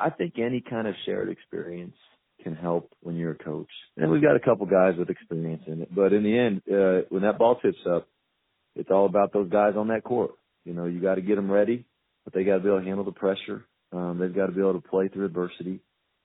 I think any kind of shared experience can help when you're a coach. And we've got a couple guys with experience in it, but in the end, uh, when that ball tips up, it's all about those guys on that court. You know, you got to get them ready, but they got to be able to handle the pressure. Um, they've got to be able to play through adversity.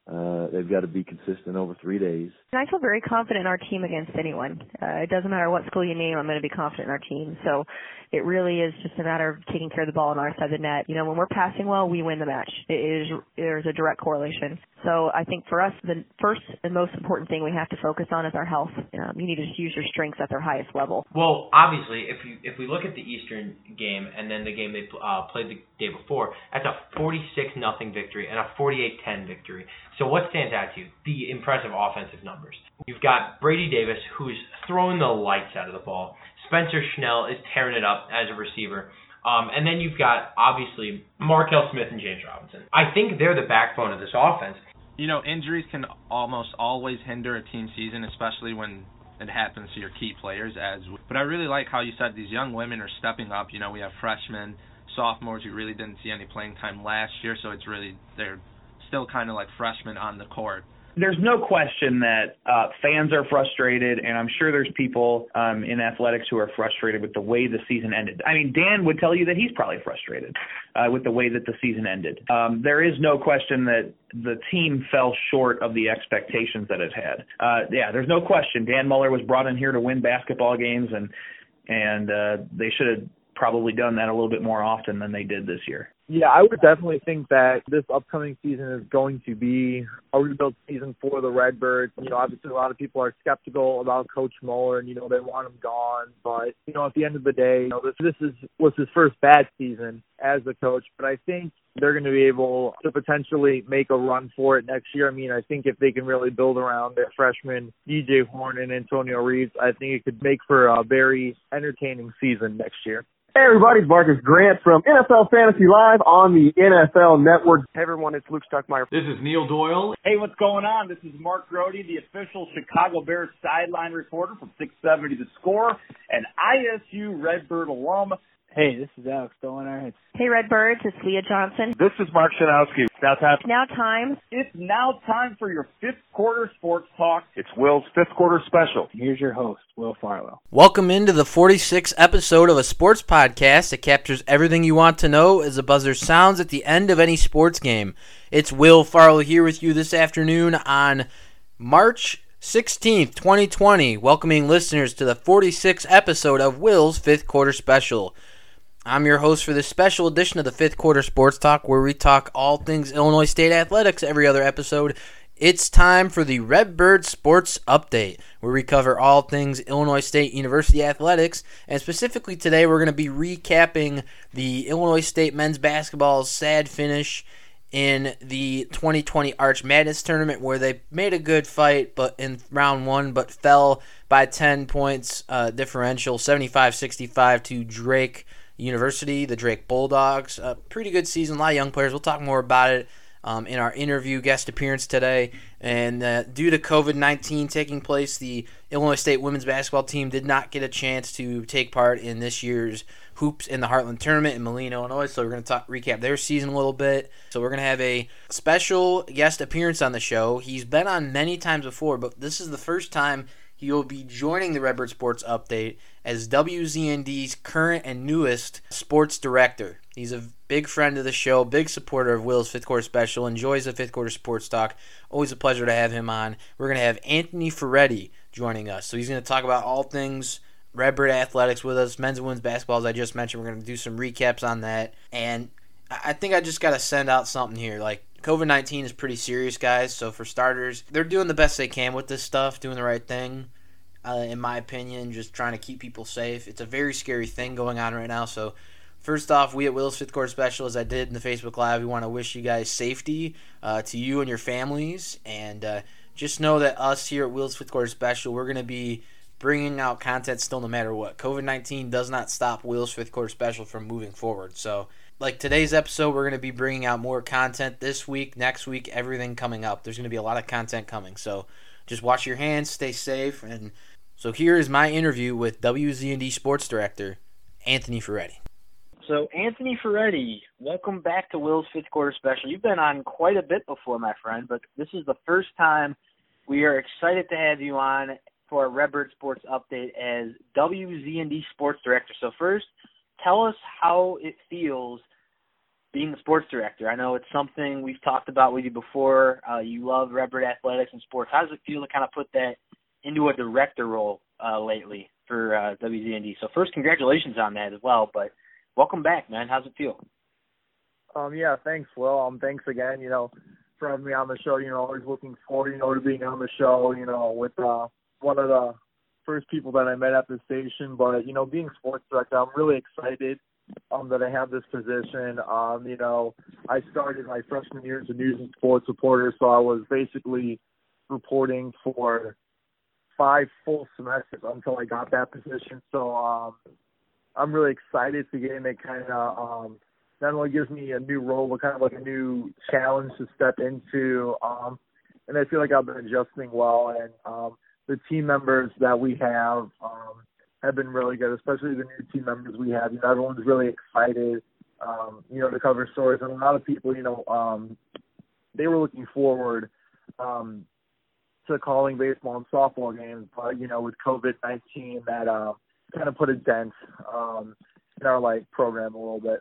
Uh, they've got to be consistent over three days. And I feel very confident in our team against anyone. Uh, it doesn't matter what school you name, I'm going to be confident in our team. So it really is just a matter of taking care of the ball on our side of the net. You know, when we're passing well, we win the match. It is there's a direct correlation. So I think for us, the first and most important thing we have to focus on is our health. Um, you need to just use your strengths at their highest level. Well, obviously, if you if we look at the Eastern game and then the game they uh, played the day before, that's a 46 nothing victory and a 48-10 victory. So what stands out to you? The impressive offensive numbers. You've got Brady Davis, who's throwing the lights out of the ball. Spencer Schnell is tearing it up as a receiver. Um, and then you've got obviously Markel Smith and James Robinson. I think they're the backbone of this offense. You know, injuries can almost always hinder a team season, especially when it happens to your key players. As but I really like how you said these young women are stepping up. You know, we have freshmen, sophomores who really didn't see any playing time last year, so it's really they're still kind of like freshmen on the court there's no question that uh, fans are frustrated, and I'm sure there's people um, in athletics who are frustrated with the way the season ended. I mean, Dan would tell you that he's probably frustrated uh, with the way that the season ended. Um, there is no question that the team fell short of the expectations that it had. Uh, yeah, there's no question. Dan Muller was brought in here to win basketball games, and and uh, they should have probably done that a little bit more often than they did this year. Yeah, I would definitely think that this upcoming season is going to be a rebuild season for the Redbirds. You know, obviously a lot of people are skeptical about Coach Muller and, you know, they want him gone. But, you know, at the end of the day, you know, this this is was his first bad season as a coach. But I think they're going to be able to potentially make a run for it next year. I mean, I think if they can really build around their freshmen, DJ Horne and Antonio Reeves, I think it could make for a very entertaining season next year. Hey everybody, it's Marcus Grant from NFL Fantasy Live on the NFL Network. Hey everyone, it's Luke Stuckmeyer. This is Neil Doyle. Hey, what's going on? This is Mark Grote, the official Chicago Bears sideline reporter from 670 The Score, an ISU Redbird alum. Hey, this is Alex Stolenauer. Hey, Redbirds, it's Leah Johnson. This is Mark Shanowski. Now time. Now time. It's now time for your fifth quarter sports talk. It's Will's fifth quarter special. Here's your host, Will Farlow. Welcome into the 46th episode of a sports podcast that captures everything you want to know as the buzzer sounds at the end of any sports game. It's Will Farlow here with you this afternoon on March 16th, 2020, welcoming listeners to the 46th episode of Will's fifth quarter special. I'm your host for this special edition of the fifth quarter sports talk, where we talk all things Illinois State athletics every other episode. It's time for the Redbird Sports Update, where we cover all things Illinois State University athletics. And specifically today, we're going to be recapping the Illinois State men's basketball's sad finish in the 2020 Arch Madness tournament, where they made a good fight, but in round one, but fell by 10 points uh, differential, 75-65 to Drake University, the Drake Bulldogs. A pretty good season, a lot of young players. We'll talk more about it um, in our interview guest appearance today. And uh, due to COVID 19 taking place, the Illinois State women's basketball team did not get a chance to take part in this year's Hoops in the Heartland tournament in Moline, Illinois. So we're going to talk, recap their season a little bit. So we're going to have a special guest appearance on the show. He's been on many times before, but this is the first time will be joining the Redbird Sports Update as WZND's current and newest sports director. He's a big friend of the show, big supporter of Will's fifth quarter special, enjoys the fifth quarter sports talk. Always a pleasure to have him on. We're going to have Anthony Ferretti joining us. So he's going to talk about all things Redbird athletics with us, men's and women's basketball, as I just mentioned. We're going to do some recaps on that. And I think I just got to send out something here. Like, COVID 19 is pretty serious, guys. So, for starters, they're doing the best they can with this stuff, doing the right thing, uh, in my opinion, just trying to keep people safe. It's a very scary thing going on right now. So, first off, we at Will's Fifth Quarter Special, as I did in the Facebook Live, we want to wish you guys safety uh, to you and your families. And uh, just know that us here at Will's Fifth Quarter Special, we're going to be bringing out content still no matter what. COVID 19 does not stop Will's Fifth Quarter Special from moving forward. So, like today's episode, we're going to be bringing out more content this week, next week, everything coming up. There's going to be a lot of content coming. So just wash your hands, stay safe. And so here is my interview with WZND Sports Director, Anthony Ferretti. So, Anthony Ferretti, welcome back to Will's fifth quarter special. You've been on quite a bit before, my friend, but this is the first time we are excited to have you on for a Redbird Sports update as WZND Sports Director. So, first, tell us how it feels being the sports director. I know it's something we've talked about with you before. Uh, you love Redbird athletics and sports. How does it feel to kind of put that into a director role uh, lately for uh, WZND? So, first, congratulations on that as well. But welcome back, man. How's it feel? Um, yeah, thanks, Will. Um, thanks again. You know, for having me on the show. You know, always looking forward, you know, to being on the show. You know, with uh, one of the first people that I met at the station. But you know, being sports director, I'm really excited um, that I have this position. Um, you know, I started my freshman year as a news and sports reporter, so I was basically reporting for five full semesters until I got that position. So um, I'm really excited to get in. It kind of um, not only gives me a new role, but kind of like a new challenge to step into. Um, and I feel like I've been adjusting well, and um, the team members that we have. Um, have been really good, especially the new team members we have. You know, everyone's really excited, um, you know, to cover stories. And a lot of people, you know, um, they were looking forward um, to calling baseball and softball games, but you know, with COVID nineteen, that uh, kind of put a dent um, in our like program a little bit.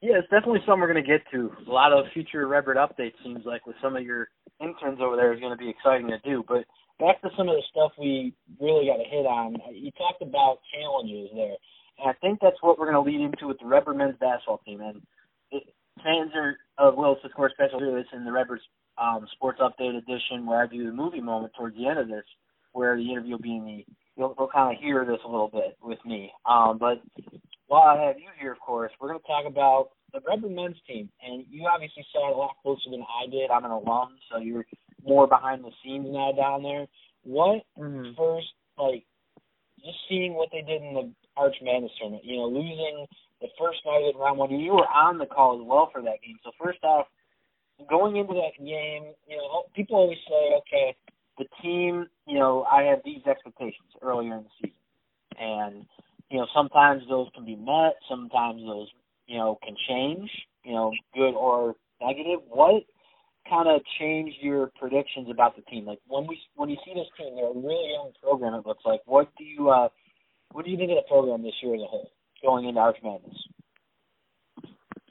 Yeah, it's definitely something we're going to get to. A lot of future Redbird updates seems like with some of your interns over there is going to be exciting to do. But back to some of the stuff we really got to hit on. You talked about challenges there, and I think that's what we're going to lead into with the Redbird men's basketball team. And it, fans are of Will's Fifth Quarter Special do this in the Redbirds um, Update edition, where I do the movie moment towards the end of this, where the interview will be in the you'll, you'll kind of hear this a little bit with me. Um, but while I have you here, of course, we're going to talk about the Redbird men's team, and you obviously saw it a lot closer than I did. I'm an alum, so you're more behind the scenes now down there. What mm-hmm. first, like, just seeing what they did in the Arch Madness tournament, you know, losing the first night in round one, you were on the call as well for that game. So first off, going into that game, you know, people always say, okay, the team, you know, I have these expectations earlier in the season, and you know, sometimes those can be met, sometimes those, you know, can change, you know, good or negative. What kind of change your predictions about the team? Like when we when you see this team, they're a really young program. It looks like. What do you uh, what do you think of the program this year as a whole, going into Arch Madness?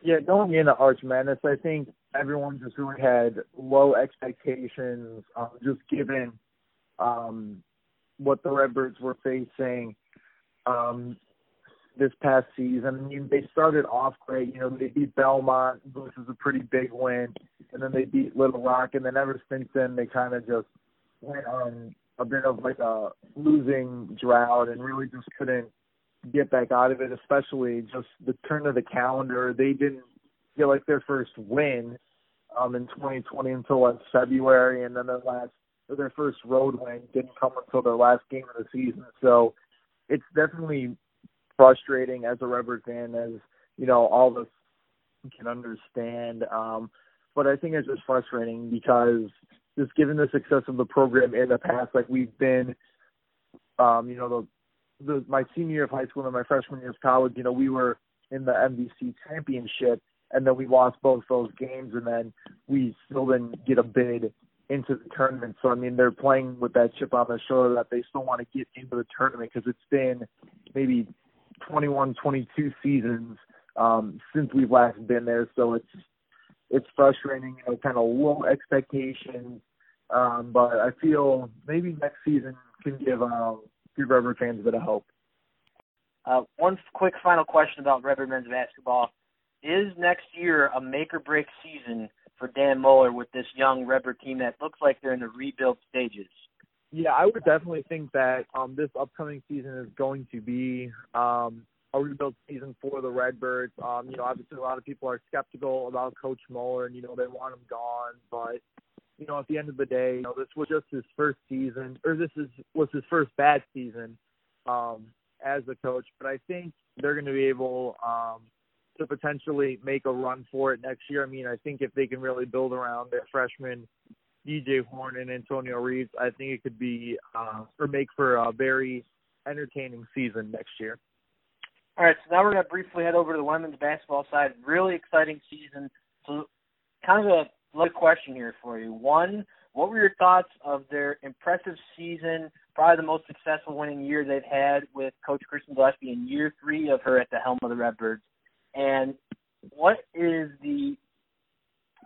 Yeah, going into Arch Madness, I think everyone just really had low expectations, um, just given um, what the Redbirds were facing. Um, this past season. I mean, they started off great. You know, they beat Belmont, which was a pretty big win, and then they beat Little Rock, and then ever since then they kind of just went on a bit of like a losing drought and really just couldn't get back out of it. Especially just the turn of the calendar, they didn't get like their first win um in 2020 until like February, and then their last their first road win didn't come until their last game of the season. So it's definitely frustrating as a Redbird fan, as you know, all of us can understand. Um, but I think it's just frustrating because just given the success of the program in the past, like we've been, um, you know, the, the my senior year of high school and my freshman year of college, you know, we were in the MVC championship, and then we lost both those games, and then we still didn't get a bid into the tournament. So I mean, they're playing with that chip on their shoulder that they still want to get into the tournament because it's been maybe 21, 22 seasons um, since we've last been there. So it's it's frustrating, you know, kind of low expectations. Um, but I feel maybe next season can give um, give Redbird fans a bit of hope. Uh, one quick final question about Redbird men's basketball: Is next year a make or break season for Dan Muller with this young Redbird team that looks like they're in the rebuild stages? Yeah, I would definitely think that um, this upcoming season is going to be um, a rebuild season for the Redbirds. Um, you know, obviously a lot of people are skeptical about Coach Muller, and you know they want him gone. But you know, at the end of the day, you know, this was just his first season, or this is was his first bad season um, as a coach. But I think they're going to be able um, to potentially make a run for it next year. I mean, I think if they can really build around their freshman DJ Horne and Antonio Reeves, I think it could be uh, or make for a very entertaining season next year. All right, so now we're going to briefly head over to the women's basketball side. Really exciting season. So, kind of a little question here for you. One, what were your thoughts of their impressive season, probably the most successful winning year they've had with Coach Kristen Gillespie in year three of her at the helm of the Redbirds? And what is the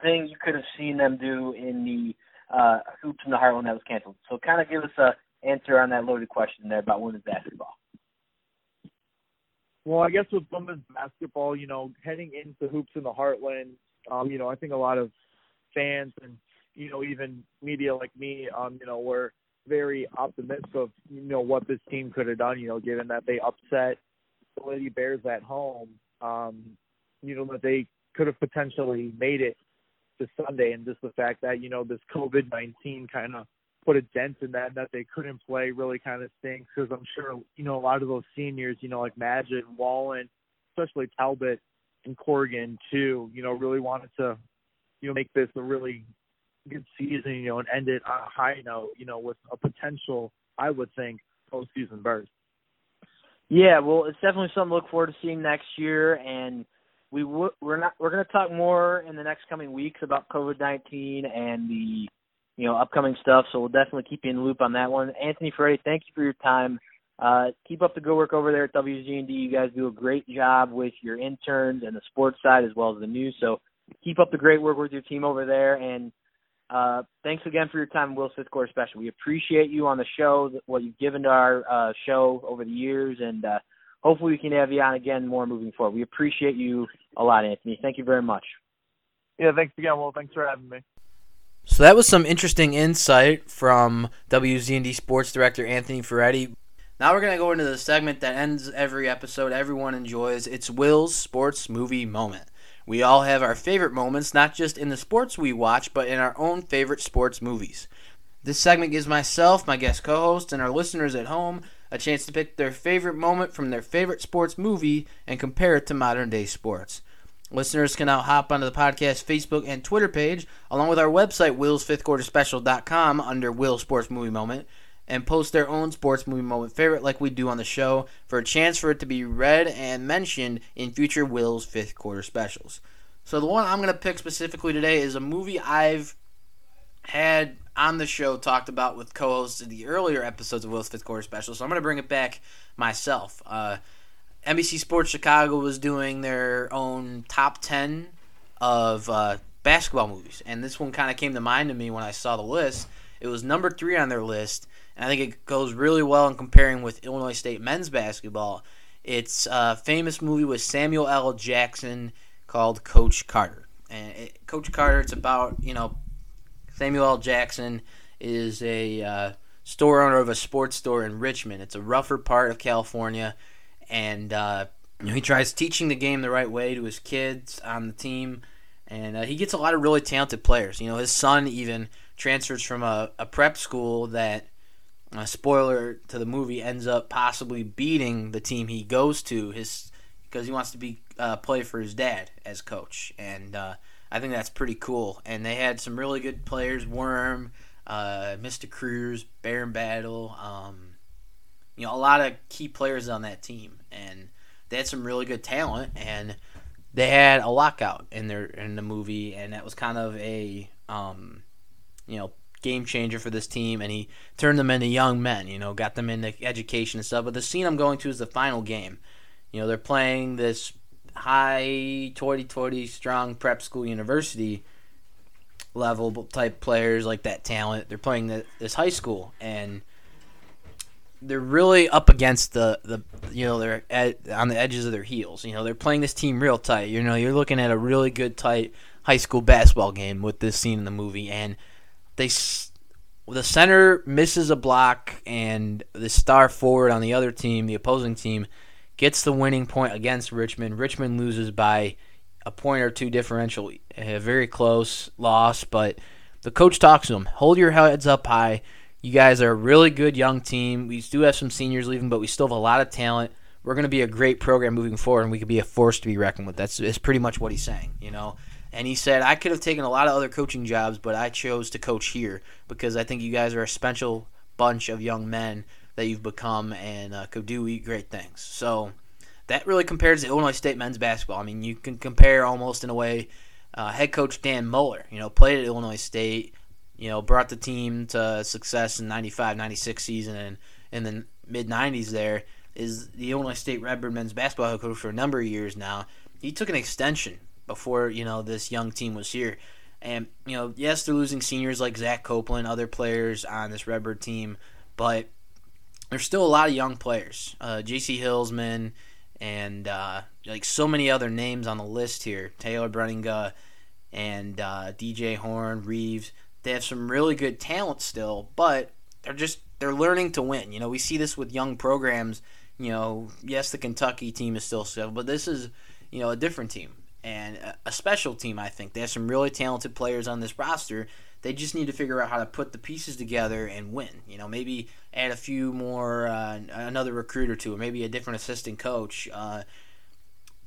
thing you could have seen them do in the uh, hoops in the Heartland that was canceled? So, kind of give us a answer on that loaded question there about women's basketball. Well, I guess with women's basketball, you know, heading into hoops in the Heartland, um, you know, I think a lot of fans and you know even media like me, um, you know, were very optimistic of you know what this team could have done. You know, given that they upset the Lady Bears at home, um, you know that they could have potentially made it to Sunday, and just the fact that you know this COVID nineteen kind of put a dent in that, that they couldn't play really kind of stinks because I'm sure you know a lot of those seniors, you know, like Magid, Wallen, especially Talbot and Corrigan too, you know, really wanted to you know make this a really good season, you know, and end it on a high note, you know, with a potential, I would think, postseason berth. Yeah, well, it's definitely something to look forward to seeing next year, and we w- we're not we're going to talk more in the next coming weeks about COVID nineteen and the you know upcoming stuff. So we'll definitely keep you in the loop on that one. Anthony Ferretti, thank you for your time. Uh, keep up the good work over there at WZND. You guys do a great job with your interns and the sports side as well as the news. So keep up the great work with your team over there. And uh, thanks again for your time, Will's Fifth Quarter Special. We appreciate you on the show, what you've given to our uh, show over the years, and uh, hopefully we can have you on again more moving forward. We appreciate you a lot, Anthony. Thank you very much. Yeah, thanks again. Well, thanks for having me. So that was some interesting insight from WZND Sports Director Anthony Ferretti. Now we're going to go into the segment that ends every episode everyone enjoys. It's Will's Sports Movie Moment. We all have our favorite moments, not just in the sports we watch, but in our own favorite sports movies. This segment gives myself, my guest co host, and our listeners at home a chance to pick their favorite moment from their favorite sports movie and compare it to modern day sports. Listeners can now hop onto the podcast Facebook and Twitter page, along with our website, willsfifthquarterspecial.com, under Will Sports Movie Moment, and post their own sports movie moment favorite like we do on the show for a chance for it to be read and mentioned in future Will's fifth quarter specials. So the one I'm going to pick specifically today is a movie I've had on the show talked about with co-hosts in the earlier episodes of Will's fifth quarter special. So I'm going to bring it back myself. Uh, NBC Sports Chicago was doing their own top 10 of uh, basketball movies, and this one kind of came to mind to me when I saw the list. It was number three on their list, and I think it goes really well in comparing with Illinois State men's basketball. It's a famous movie with Samuel L. Jackson called Coach Carter. And it, Coach Carter, it's about, you know, Samuel L. Jackson is a uh, store owner of a sports store in Richmond. It's a rougher part of California, and uh, he tries teaching the game the right way to his kids on the team, and uh, he gets a lot of really talented players. You know, his son even transfers from a, a prep school that uh, spoiler to the movie ends up possibly beating the team he goes to his because he wants to be uh, play for his dad as coach and uh, I think that's pretty cool and they had some really good players Worm uh, Mr. Cruz Baron Battle um, you know a lot of key players on that team and they had some really good talent and they had a lockout in their in the movie and that was kind of a um, you know game changer for this team, and he turned them into young men. You know, got them into education and stuff. But the scene I'm going to is the final game. You know, they're playing this high toity-toity strong prep school university level type players like that talent. They're playing the, this high school and they're really up against the, the you know they're on the edges of their heels. You know they're playing this team real tight. You know you're looking at a really good tight high school basketball game with this scene in the movie and they the center misses a block and the star forward on the other team, the opposing team, gets the winning point against Richmond. Richmond loses by a point or two differential, a very close loss, but the coach talks to them, hold your heads up high. You guys are a really good young team. We do have some seniors leaving, but we still have a lot of talent. We're going to be a great program moving forward, and we could be a force to be reckoned with. That's, that's pretty much what he's saying, you know. And he said, I could have taken a lot of other coaching jobs, but I chose to coach here because I think you guys are a special bunch of young men that you've become and uh, could do great things. So that really compares to Illinois State men's basketball. I mean, you can compare almost in a way. Uh, head coach Dan Muller, you know, played at Illinois State, you know, brought the team to success in 95, 96 season and in the mid 90s there is the Illinois State Redbird men's basketball head coach for a number of years now. He took an extension before, you know, this young team was here. And, you know, yes, they're losing seniors like Zach Copeland, other players on this Redbird team, but there's still a lot of young players. Uh, J.C. Hillsman and uh, like so many other names on the list here. Taylor Bruninga and uh, DJ Horne, Reeves. They have some really good talent still, but they're just they're learning to win. You know, we see this with young programs. You know, yes, the Kentucky team is still still, but this is you know a different team and a special team. I think they have some really talented players on this roster. They just need to figure out how to put the pieces together and win. You know, maybe add a few more, uh, another recruit or two, or maybe a different assistant coach. Uh,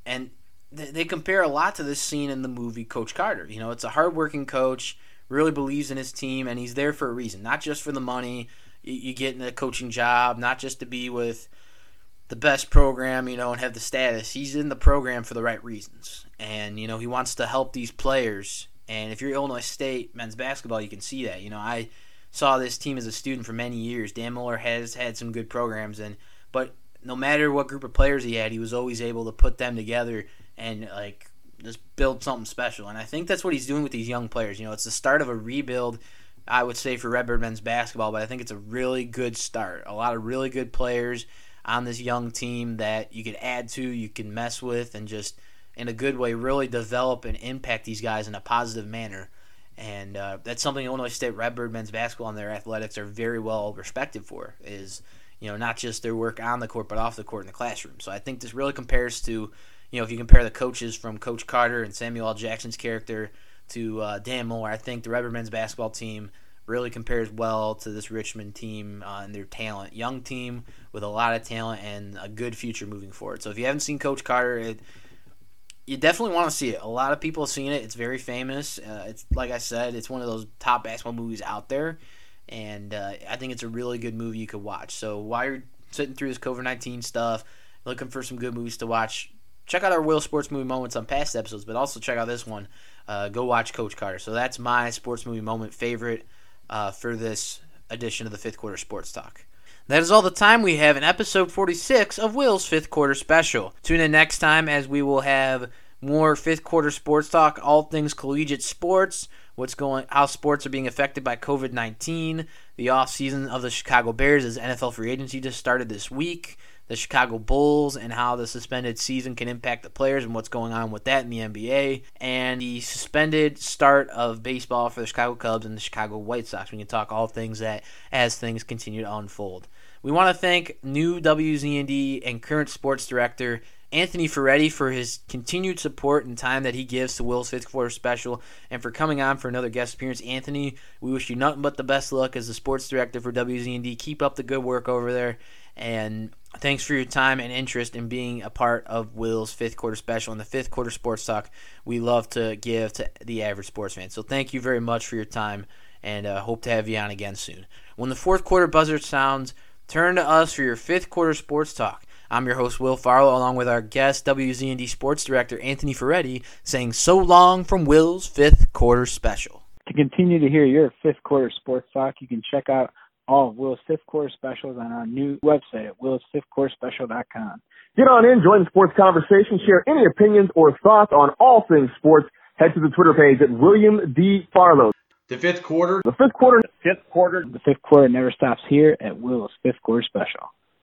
and they, they compare a lot to this scene in the movie Coach Carter. You know, it's a hardworking coach, really believes in his team, and he's there for a reason, not just for the money you, you get in a coaching job, not just to be with the best program, you know, and have the status. He's in the program for the right reasons. And, you know, he wants to help these players. And if you're Illinois State men's basketball, you can see that. You know, I saw this team as a student for many years. Dan Muller has had some good programs and but no matter what group of players he had, he was always able to put them together and like just build something special. And I think that's what he's doing with these young players. You know, it's the start of a rebuild I would say for Redbird men's basketball, but I think it's a really good start. A lot of really good players on this young team that you could add to, you can mess with, and just in a good way really develop and impact these guys in a positive manner. And uh, that's something Illinois State Redbird men's basketball and their athletics are very well respected for. Is you know not just their work on the court but off the court in the classroom. So I think this really compares to you know if you compare the coaches from Coach Carter and Samuel L. Jackson's character to uh, Dan Moore, I think the Redbird men's basketball team really compares well to this Richmond team uh, and their talent. Young team with a lot of talent and a good future moving forward. So if you haven't seen Coach Carter, you definitely want to see it. A lot of people have seen it. It's very famous. Uh, it's like I said, it's one of those top basketball movies out there, and uh, I think it's a really good movie you could watch. So while you're sitting through this COVID nineteen stuff, looking for some good movies to watch, check out our Will Sports Movie Moments on past episodes, but also check out this one uh, go watch Coach Carter. So that's my sports movie moment favorite uh, for this edition of the fifth quarter sports talk. That is all the time we have in episode 46 of Will's fifth quarter special. Tune in next time as we will have more fifth quarter sports talk, all things collegiate sports, what's going, how sports are being affected by COVID 19, the off season of the Chicago Bears as NFL free agency just started this week the Chicago Bulls and how the suspended season can impact the players and what's going on with that in the NBA, and the suspended start of baseball for the Chicago Cubs and the Chicago White Sox. We can talk all things that as things continue to unfold. We want to thank new WZND and current sports director Anthony Ferretti for his continued support and time that he gives to Will's fifth quarter special and for coming on for another guest appearance. Anthony, we wish you nothing but the best luck as the sports director for WZND. Keep up the good work over there. And thanks for your time and interest in being a part of Will's fifth quarter special and the fifth quarter sports talk we love to give to the average sports fan. So thank you very much for your time and uh, hope to have you on again soon. When the fourth quarter buzzer sounds, turn to us for your fifth quarter sports talk. I'm your host, Will Farlow, along with our guest, WZND Sports Director Anthony Ferretti, saying so long from Will's fifth quarter special. To continue to hear your fifth quarter sports talk, you can check out all of Will's fifth quarter specials on our new website at willsfifthquarterspecial.com. Get on in, join the sports conversation, share any opinions or thoughts on all things sports. Head to the Twitter page at William D. Farlow. The fifth quarter. The fifth quarter. Fifth quarter. The fifth quarter never stops here at Will's fifth quarter special.